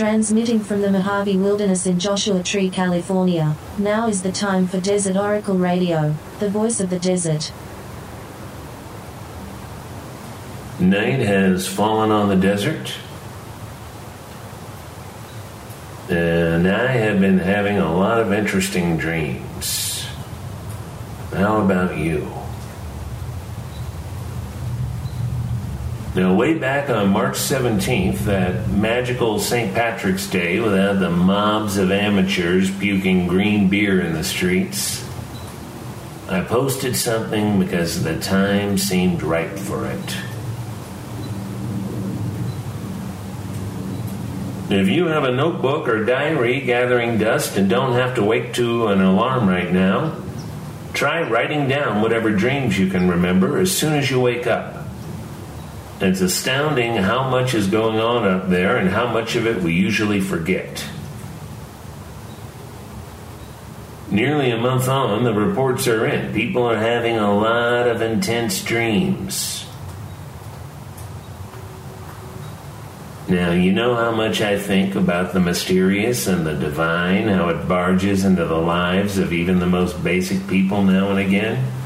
Transmitting from the Mojave Wilderness in Joshua Tree, California, now is the time for Desert Oracle Radio, the voice of the desert. Night has fallen on the desert, and I have been having a lot of interesting dreams. How about you? Now, way back on March 17th, that magical St. Patrick's Day without the mobs of amateurs puking green beer in the streets, I posted something because the time seemed ripe for it. If you have a notebook or diary gathering dust and don't have to wake to an alarm right now, try writing down whatever dreams you can remember as soon as you wake up. It's astounding how much is going on up there and how much of it we usually forget. Nearly a month on, the reports are in. People are having a lot of intense dreams. Now, you know how much I think about the mysterious and the divine, how it barges into the lives of even the most basic people now and again?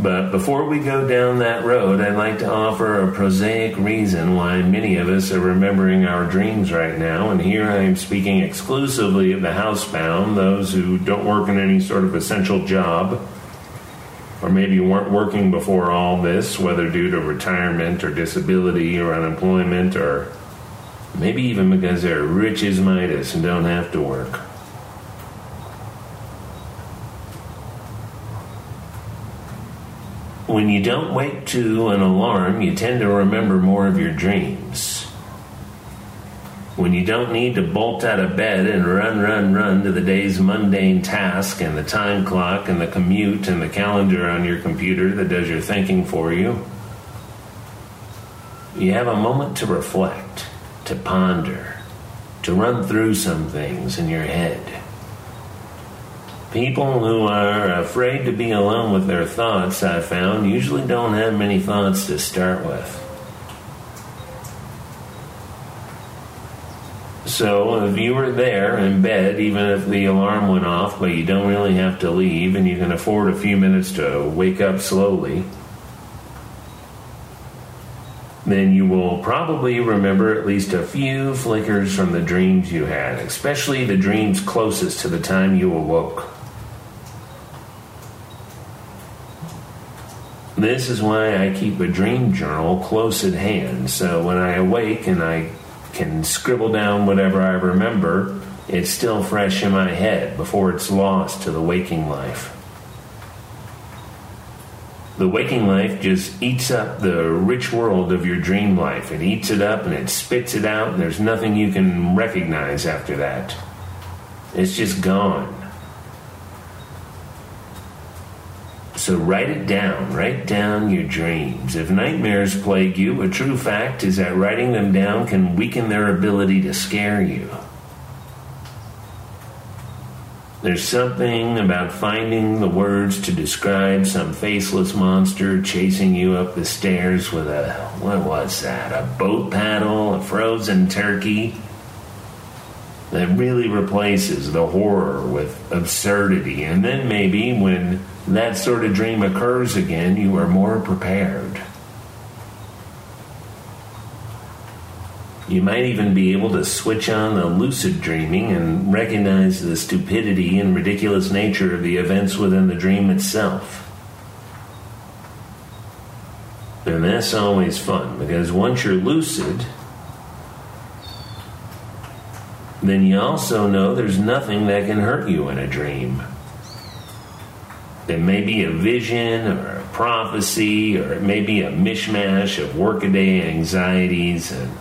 But before we go down that road, I'd like to offer a prosaic reason why many of us are remembering our dreams right now. And here I am speaking exclusively of the housebound, those who don't work in any sort of essential job, or maybe weren't working before all this, whether due to retirement or disability or unemployment, or maybe even because they're rich as Midas and don't have to work. When you don't wake to an alarm, you tend to remember more of your dreams. When you don't need to bolt out of bed and run, run, run to the day's mundane task and the time clock and the commute and the calendar on your computer that does your thinking for you, you have a moment to reflect, to ponder, to run through some things in your head. People who are afraid to be alone with their thoughts, I found, usually don't have many thoughts to start with. So, if you were there in bed, even if the alarm went off, but you don't really have to leave and you can afford a few minutes to wake up slowly, then you will probably remember at least a few flickers from the dreams you had, especially the dreams closest to the time you awoke. This is why I keep a dream journal close at hand, so when I awake and I can scribble down whatever I remember, it's still fresh in my head before it's lost to the waking life. The waking life just eats up the rich world of your dream life. It eats it up and it spits it out, and there's nothing you can recognize after that. It's just gone. So write it down. Write down your dreams. If nightmares plague you, a true fact is that writing them down can weaken their ability to scare you. There's something about finding the words to describe some faceless monster chasing you up the stairs with a, what was that? A boat paddle, a frozen turkey? That really replaces the horror with absurdity. And then maybe when that sort of dream occurs again, you are more prepared. You might even be able to switch on the lucid dreaming and recognize the stupidity and ridiculous nature of the events within the dream itself. And that's always fun because once you're lucid, then you also know there's nothing that can hurt you in a dream. It may be a vision or a prophecy, or it may be a mishmash of workaday anxieties and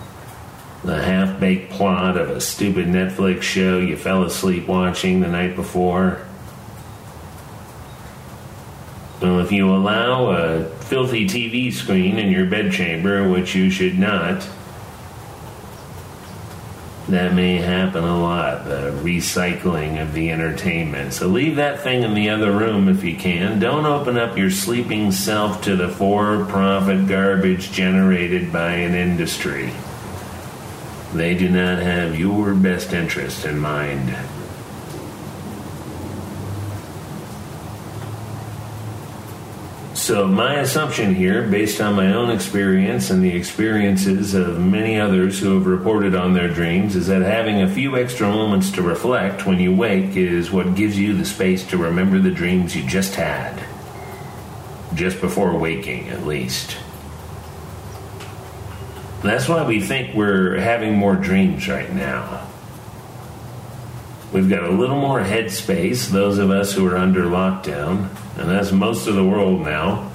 the half baked plot of a stupid Netflix show you fell asleep watching the night before. Well, if you allow a filthy TV screen in your bedchamber, which you should not, that may happen a lot, the recycling of the entertainment. So leave that thing in the other room if you can. Don't open up your sleeping self to the for profit garbage generated by an industry. They do not have your best interest in mind. So, my assumption here, based on my own experience and the experiences of many others who have reported on their dreams, is that having a few extra moments to reflect when you wake is what gives you the space to remember the dreams you just had. Just before waking, at least. That's why we think we're having more dreams right now. We've got a little more headspace, those of us who are under lockdown, and that's most of the world now.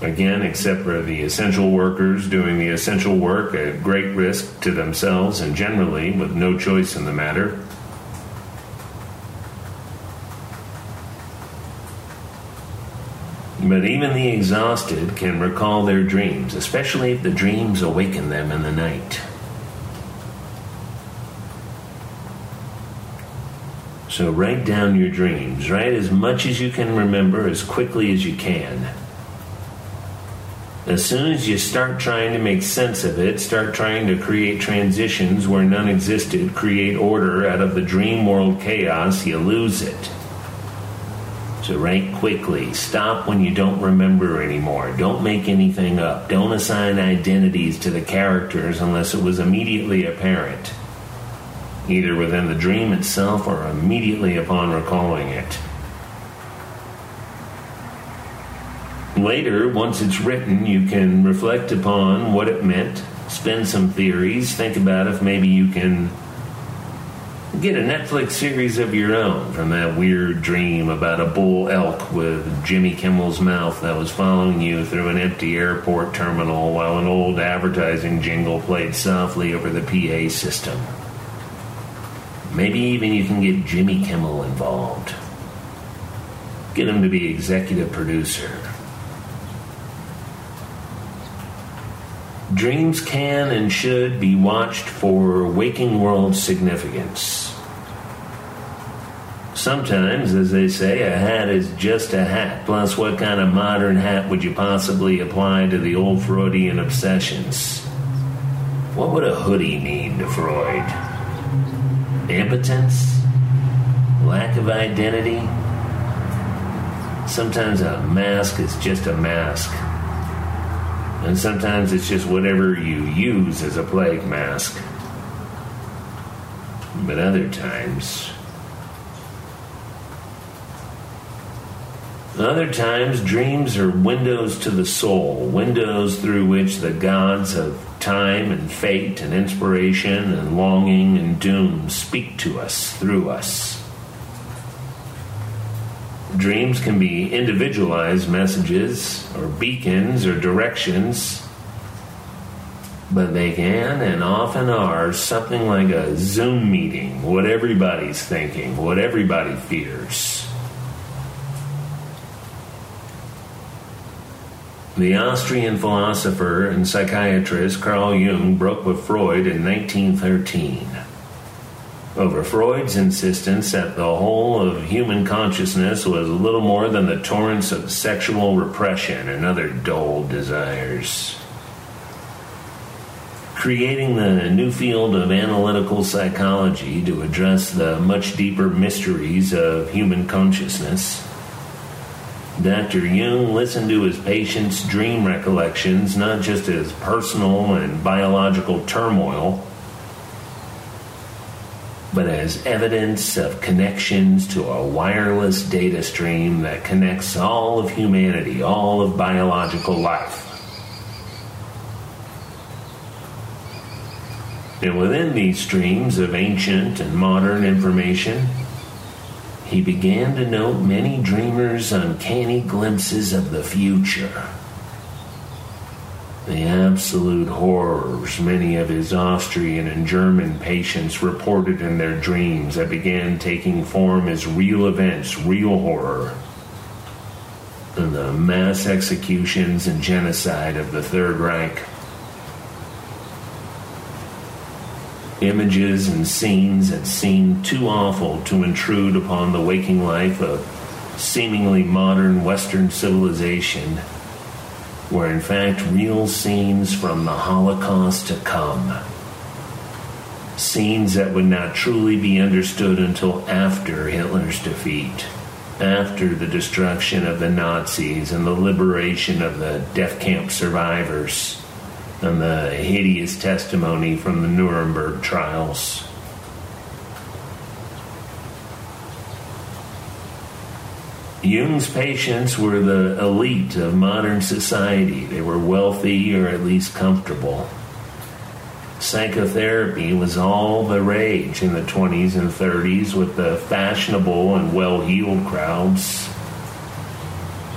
Again, except for the essential workers doing the essential work at great risk to themselves and generally with no choice in the matter. But even the exhausted can recall their dreams, especially if the dreams awaken them in the night. So write down your dreams. Write as much as you can remember as quickly as you can. As soon as you start trying to make sense of it, start trying to create transitions where none existed, create order out of the dream world chaos, you lose it. So write quickly. Stop when you don't remember anymore. Don't make anything up. Don't assign identities to the characters unless it was immediately apparent either within the dream itself or immediately upon recalling it. Later, once it's written, you can reflect upon what it meant, spin some theories, think about if maybe you can get a Netflix series of your own from that weird dream about a bull elk with Jimmy Kimmel's mouth that was following you through an empty airport terminal while an old advertising jingle played softly over the PA system. Maybe even you can get Jimmy Kimmel involved. Get him to be executive producer. Dreams can and should be watched for waking world significance. Sometimes, as they say, a hat is just a hat. Plus, what kind of modern hat would you possibly apply to the old Freudian obsessions? What would a hoodie mean to Freud? Impotence, lack of identity. Sometimes a mask is just a mask. And sometimes it's just whatever you use as a plague mask. But other times, other times, dreams are windows to the soul, windows through which the gods of time and fate and inspiration and longing and doom speak to us through us. Dreams can be individualized messages or beacons or directions, but they can and often are something like a Zoom meeting, what everybody's thinking, what everybody fears. The Austrian philosopher and psychiatrist Carl Jung broke with Freud in 1913 over Freud's insistence that the whole of human consciousness was little more than the torrents of sexual repression and other dull desires. Creating the new field of analytical psychology to address the much deeper mysteries of human consciousness Dr. Jung listened to his patients' dream recollections not just as personal and biological turmoil, but as evidence of connections to a wireless data stream that connects all of humanity, all of biological life. And within these streams of ancient and modern information, he began to note many dreamers' uncanny glimpses of the future. The absolute horrors many of his Austrian and German patients reported in their dreams that began taking form as real events, real horror. And the mass executions and genocide of the Third Reich. Images and scenes that seemed too awful to intrude upon the waking life of seemingly modern Western civilization were in fact real scenes from the Holocaust to come. Scenes that would not truly be understood until after Hitler's defeat, after the destruction of the Nazis and the liberation of the death camp survivors, and the hideous testimony from the Nuremberg trials. Jung's patients were the elite of modern society. They were wealthy or at least comfortable. Psychotherapy was all the rage in the 20s and 30s with the fashionable and well heeled crowds.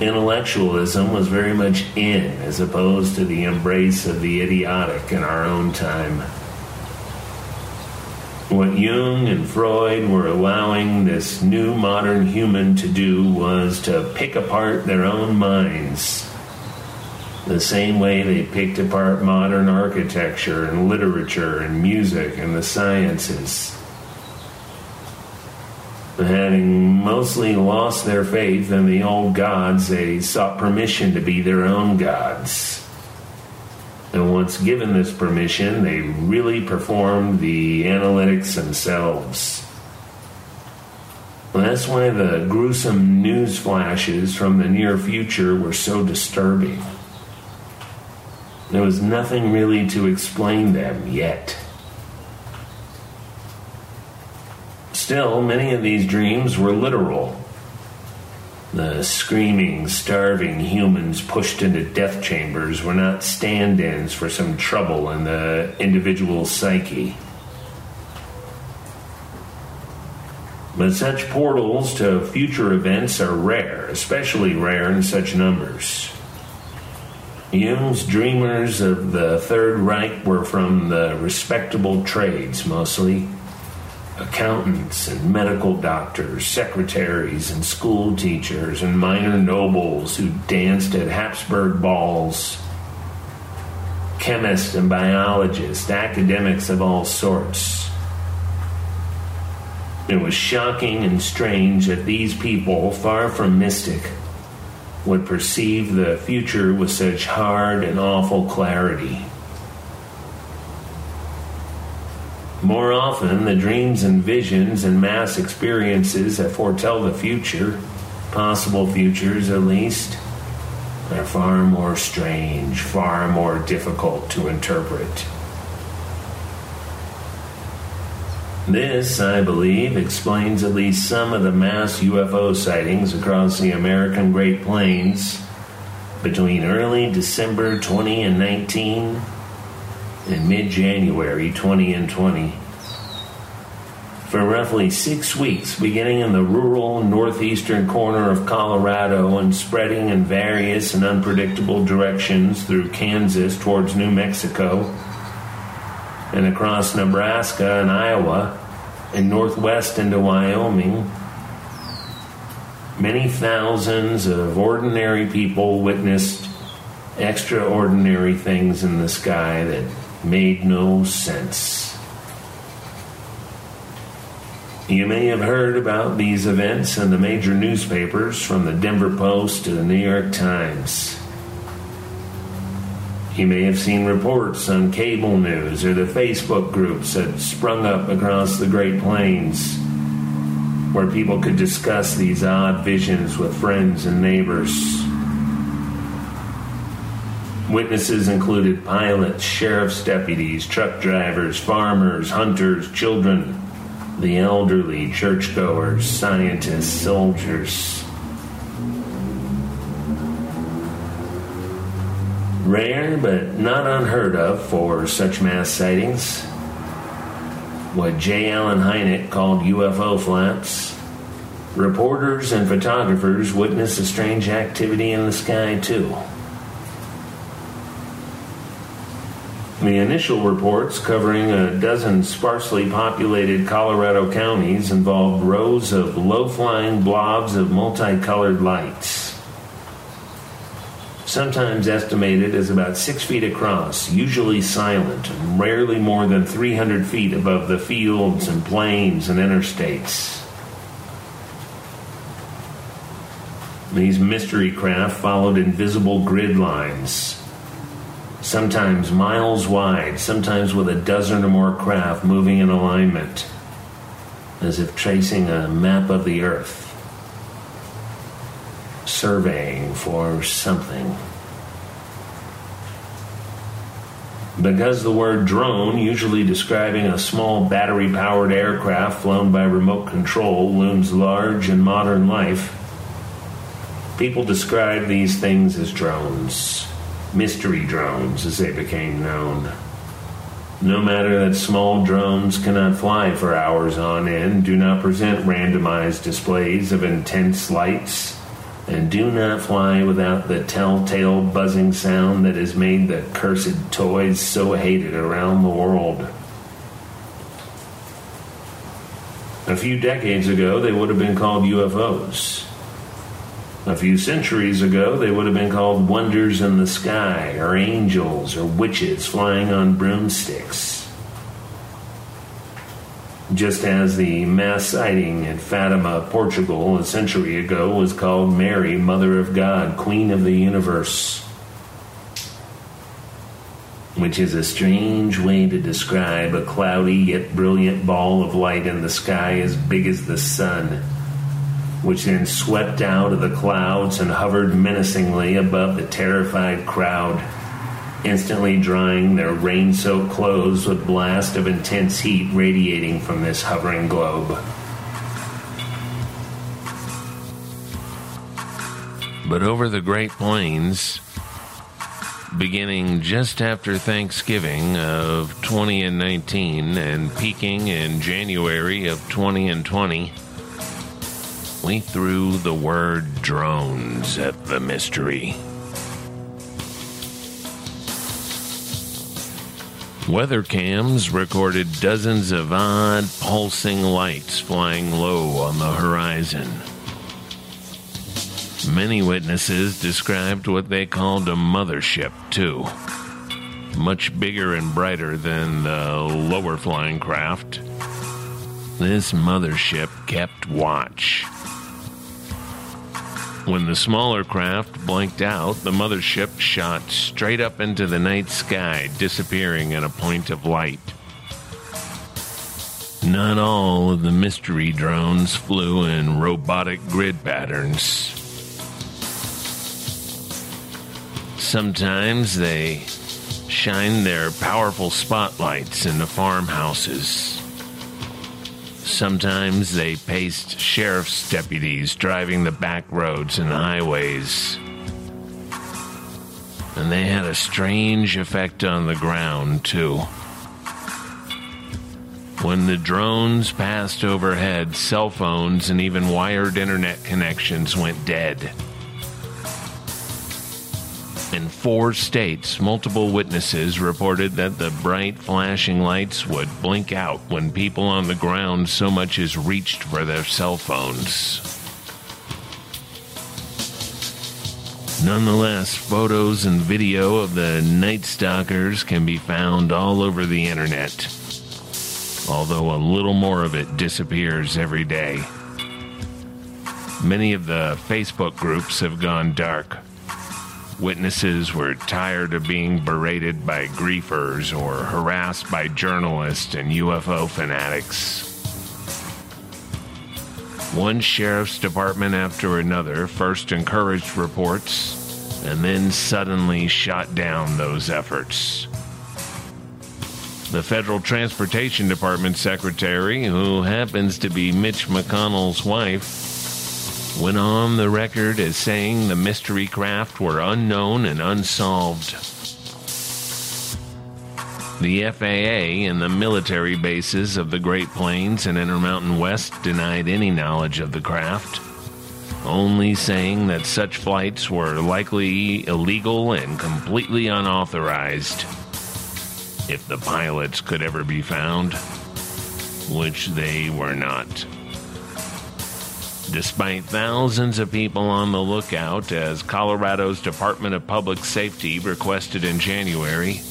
Intellectualism was very much in as opposed to the embrace of the idiotic in our own time. What Jung and Freud were allowing this new modern human to do was to pick apart their own minds. The same way they picked apart modern architecture and literature and music and the sciences. Having mostly lost their faith in the old gods, they sought permission to be their own gods. And once given this permission, they really performed the analytics themselves. that's why the gruesome news flashes from the near future were so disturbing. There was nothing really to explain them yet. Still, many of these dreams were literal the screaming, starving humans pushed into death chambers were not stand ins for some trouble in the individual psyche. But such portals to future events are rare, especially rare in such numbers. Jung's dreamers of the Third Reich were from the respectable trades mostly accountants and medical doctors, secretaries and school teachers, and minor nobles who danced at Habsburg balls, chemists and biologists, academics of all sorts. It was shocking and strange that these people, far from mystic, would perceive the future with such hard and awful clarity. More often, the dreams and visions and mass experiences that foretell the future, possible futures at least, are far more strange, far more difficult to interpret. This, I believe, explains at least some of the mass UFO sightings across the American Great Plains between early December 20 and 19 in mid January 20 and 20. For roughly six weeks, beginning in the rural northeastern corner of Colorado and spreading in various and unpredictable directions through Kansas towards New Mexico, and across Nebraska and Iowa, and northwest into Wyoming, many thousands of ordinary people witnessed extraordinary things in the sky that made no sense. You may have heard about these events in the major newspapers from the Denver Post to the New York Times. You may have seen reports on cable news or the Facebook groups that sprung up across the Great Plains where people could discuss these odd visions with friends and neighbors. Witnesses included pilots, sheriff's deputies, truck drivers, farmers, hunters, children, the elderly, churchgoers, scientists, soldiers. Rare but not unheard of for such mass sightings. What J. Allen Hynek called UFO flaps. Reporters and photographers witnessed a strange activity in the sky, too. The initial reports, covering a dozen sparsely populated Colorado counties, involved rows of low flying blobs of multicolored lights. Sometimes estimated as about six feet across, usually silent, and rarely more than 300 feet above the fields and plains and interstates. These mystery craft followed invisible grid lines, sometimes miles wide, sometimes with a dozen or more craft moving in alignment, as if tracing a map of the Earth, surveying for something. Because the word drone, usually describing a small battery powered aircraft flown by remote control, looms large in modern life, People describe these things as drones, mystery drones as they became known. No matter that small drones cannot fly for hours on end, do not present randomized displays of intense lights, and do not fly without the telltale buzzing sound that has made the cursed toys so hated around the world. A few decades ago, they would have been called UFOs. A few centuries ago, they would have been called wonders in the sky, or angels, or witches flying on broomsticks. Just as the mass sighting at Fatima, Portugal, a century ago was called Mary, Mother of God, Queen of the Universe. Which is a strange way to describe a cloudy yet brilliant ball of light in the sky as big as the sun which then swept out of the clouds and hovered menacingly above the terrified crowd, instantly drying their rain soaked clothes with blast of intense heat radiating from this hovering globe. But over the Great Plains, beginning just after Thanksgiving of 20 and 19 and peaking in January of 20 and 20, we threw the word drones at the mystery. Weather cams recorded dozens of odd pulsing lights flying low on the horizon. Many witnesses described what they called a mothership, too. Much bigger and brighter than the lower flying craft. This mothership kept watch. When the smaller craft blanked out, the mothership shot straight up into the night sky, disappearing in a point of light. Not all of the mystery drones flew in robotic grid patterns. Sometimes they shined their powerful spotlights into farmhouses Sometimes they paced sheriff's deputies driving the back roads and highways. And they had a strange effect on the ground, too. When the drones passed overhead, cell phones and even wired internet connections went dead. In four states, multiple witnesses reported that the bright flashing lights would blink out when people on the ground so much as reached for their cell phones. Nonetheless, photos and video of the Night Stalkers can be found all over the internet, although a little more of it disappears every day. Many of the Facebook groups have gone dark Witnesses were tired of being berated by griefers or harassed by journalists and UFO fanatics. One sheriff's department after another first encouraged reports and then suddenly shot down those efforts. The Federal Transportation Department secretary, who happens to be Mitch McConnell's wife, went on the record as saying the mystery craft were unknown and unsolved. The FAA and the military bases of the Great Plains and Intermountain West denied any knowledge of the craft, only saying that such flights were likely illegal and completely unauthorized. If the pilots could ever be found, which they were not. Despite thousands of people on the lookout, as Colorado's Department of Public Safety requested in January,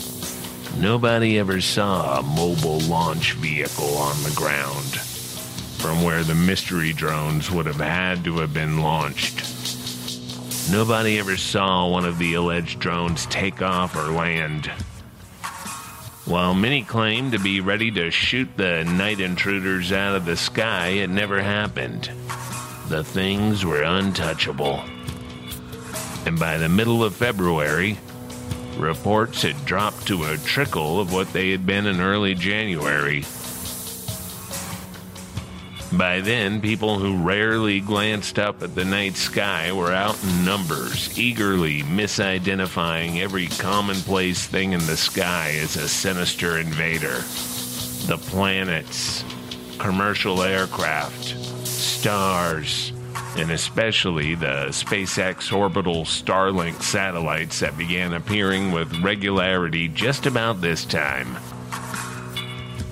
nobody ever saw a mobile launch vehicle on the ground from where the mystery drones would have had to have been launched. Nobody ever saw one of the alleged drones take off or land. While many claimed to be ready to shoot the night intruders out of the sky, it never happened. The things were untouchable. And by the middle of February, reports had dropped to a trickle of what they had been in early January. By then, people who rarely glanced up at the night sky were out in numbers, eagerly misidentifying every commonplace thing in the sky as a sinister invader. The planets, commercial aircraft, stars, and especially the SpaceX orbital Starlink satellites that began appearing with regularity just about this time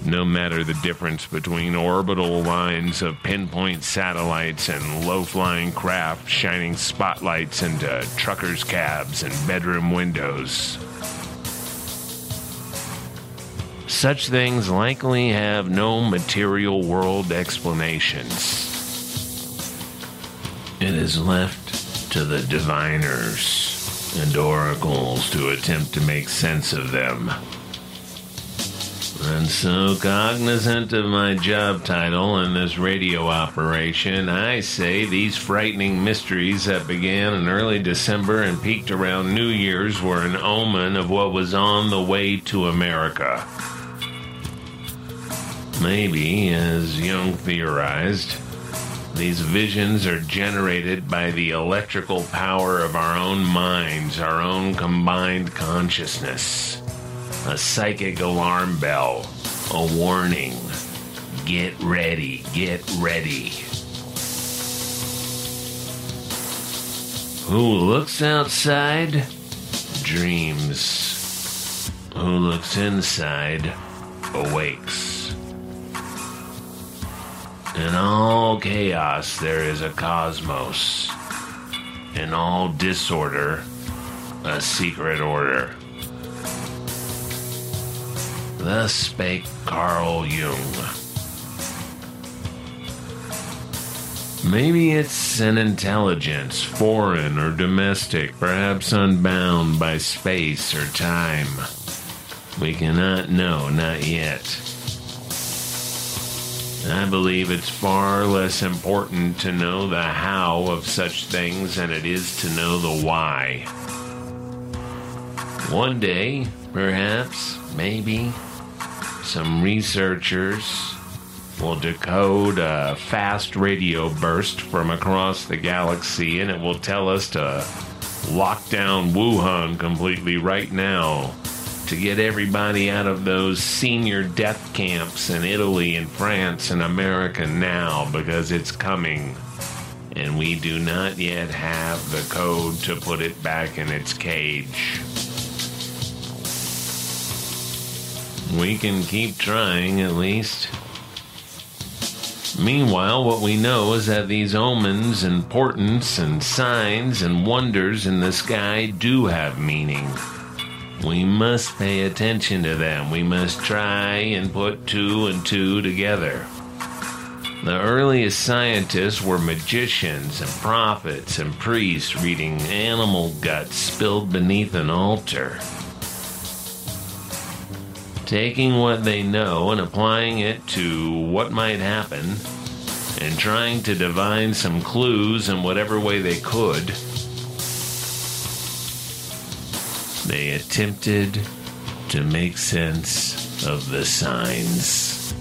no matter the difference between orbital lines of pinpoint satellites and low flying craft shining spotlights into truckers' cabs and bedroom windows. Such things likely have no material world explanations. It is left to the diviners and oracles to attempt to make sense of them. And so, cognizant of my job title in this radio operation, I say these frightening mysteries that began in early December and peaked around New Year's were an omen of what was on the way to America. Maybe, as Jung theorized, these visions are generated by the electrical power of our own minds, our own combined consciousness a psychic alarm bell, a warning. Get ready, get ready. Who looks outside dreams. Who looks inside awakes. In all chaos, there is a cosmos. In all disorder, a secret order. Thus spake Carl Jung. Maybe it's an intelligence, foreign or domestic, perhaps unbound by space or time. We cannot know, not yet. I believe it's far less important to know the how of such things than it is to know the why. One day, perhaps, maybe, some researchers will decode a fast radio burst from across the galaxy and it will tell us to lock down Wuhan completely right now to get everybody out of those senior death camps in Italy and France and America now because it's coming. And we do not yet have the code to put it back in its cage. We can keep trying at least. Meanwhile, what we know is that these omens and portents and signs and wonders in the sky do have meaning. We must pay attention to them. We must try and put two and two together. The earliest scientists were magicians and prophets and priests reading animal guts spilled beneath an altar taking what they know and applying it to what might happen, and trying to divine some clues in whatever way they could. They attempted to make sense of the signs.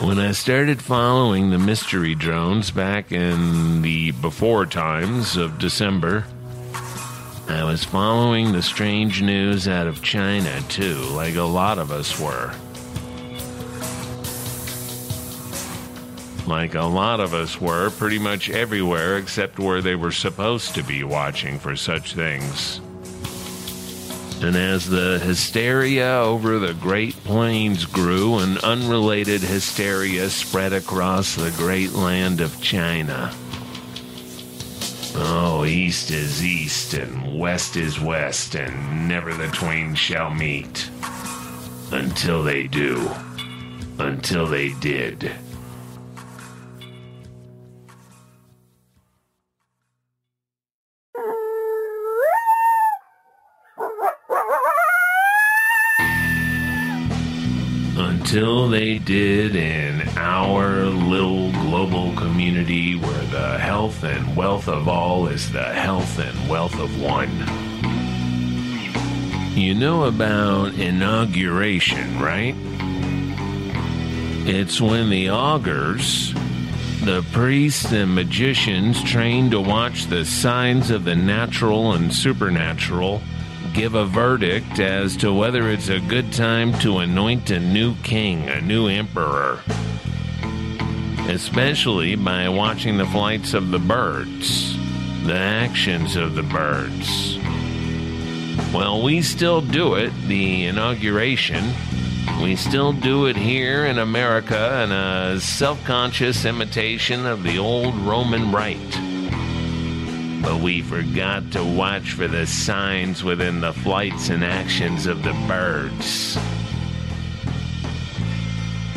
When I started following the mystery drones back in the before times of December, I was following the strange news out of China, too, like a lot of us were. Like a lot of us were, pretty much everywhere except where they were supposed to be watching for such things. And as the hysteria over the Great Plains grew, an unrelated hysteria spread across the great land of China. Oh, east is east, and west is west, and never the twain shall meet. Until they do. Until they did. Until they did in our little global community where the health and wealth of all is the health and wealth of one. You know about inauguration, right? It's when the augurs, the priests and magicians trained to watch the signs of the natural and supernatural, give a verdict as to whether it's a good time to anoint a new king, a new emperor. Especially by watching the flights of the birds, the actions of the birds. Well, we still do it, the inauguration. We still do it here in America in a self conscious imitation of the old Roman rite. But we forgot to watch for the signs within the flights and actions of the birds.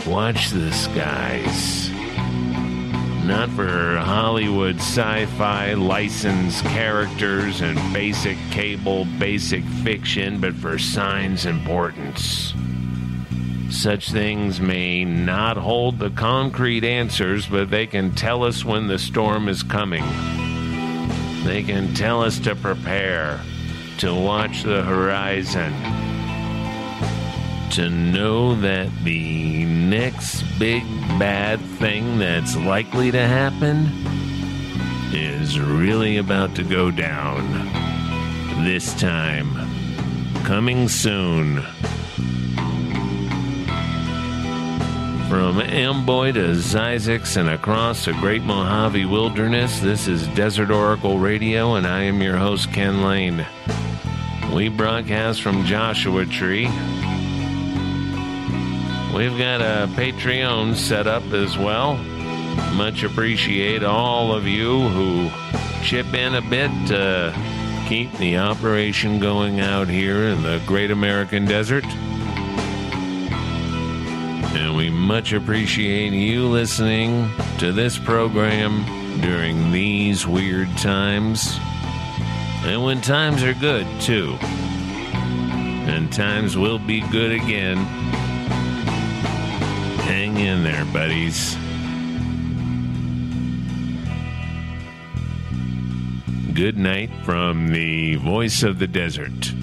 Watch the skies. Not for Hollywood sci fi licensed characters and basic cable, basic fiction, but for signs importance. Such things may not hold the concrete answers, but they can tell us when the storm is coming. They can tell us to prepare, to watch the horizon, to know that the next big bad thing that's likely to happen is really about to go down. This time. Coming soon. From Amboy to Zzyzx and across the Great Mojave Wilderness, this is Desert Oracle Radio, and I am your host, Ken Layne. We broadcast from Joshua Tree. We've got a Patreon set up as well. Much appreciate all of you who chip in a bit to keep the operation going out here in the Great American Desert. And we much appreciate you listening to this program during these weird times. And when times are good, too. And times will be good again. Hang in there, buddies. Good night from the voice of the desert.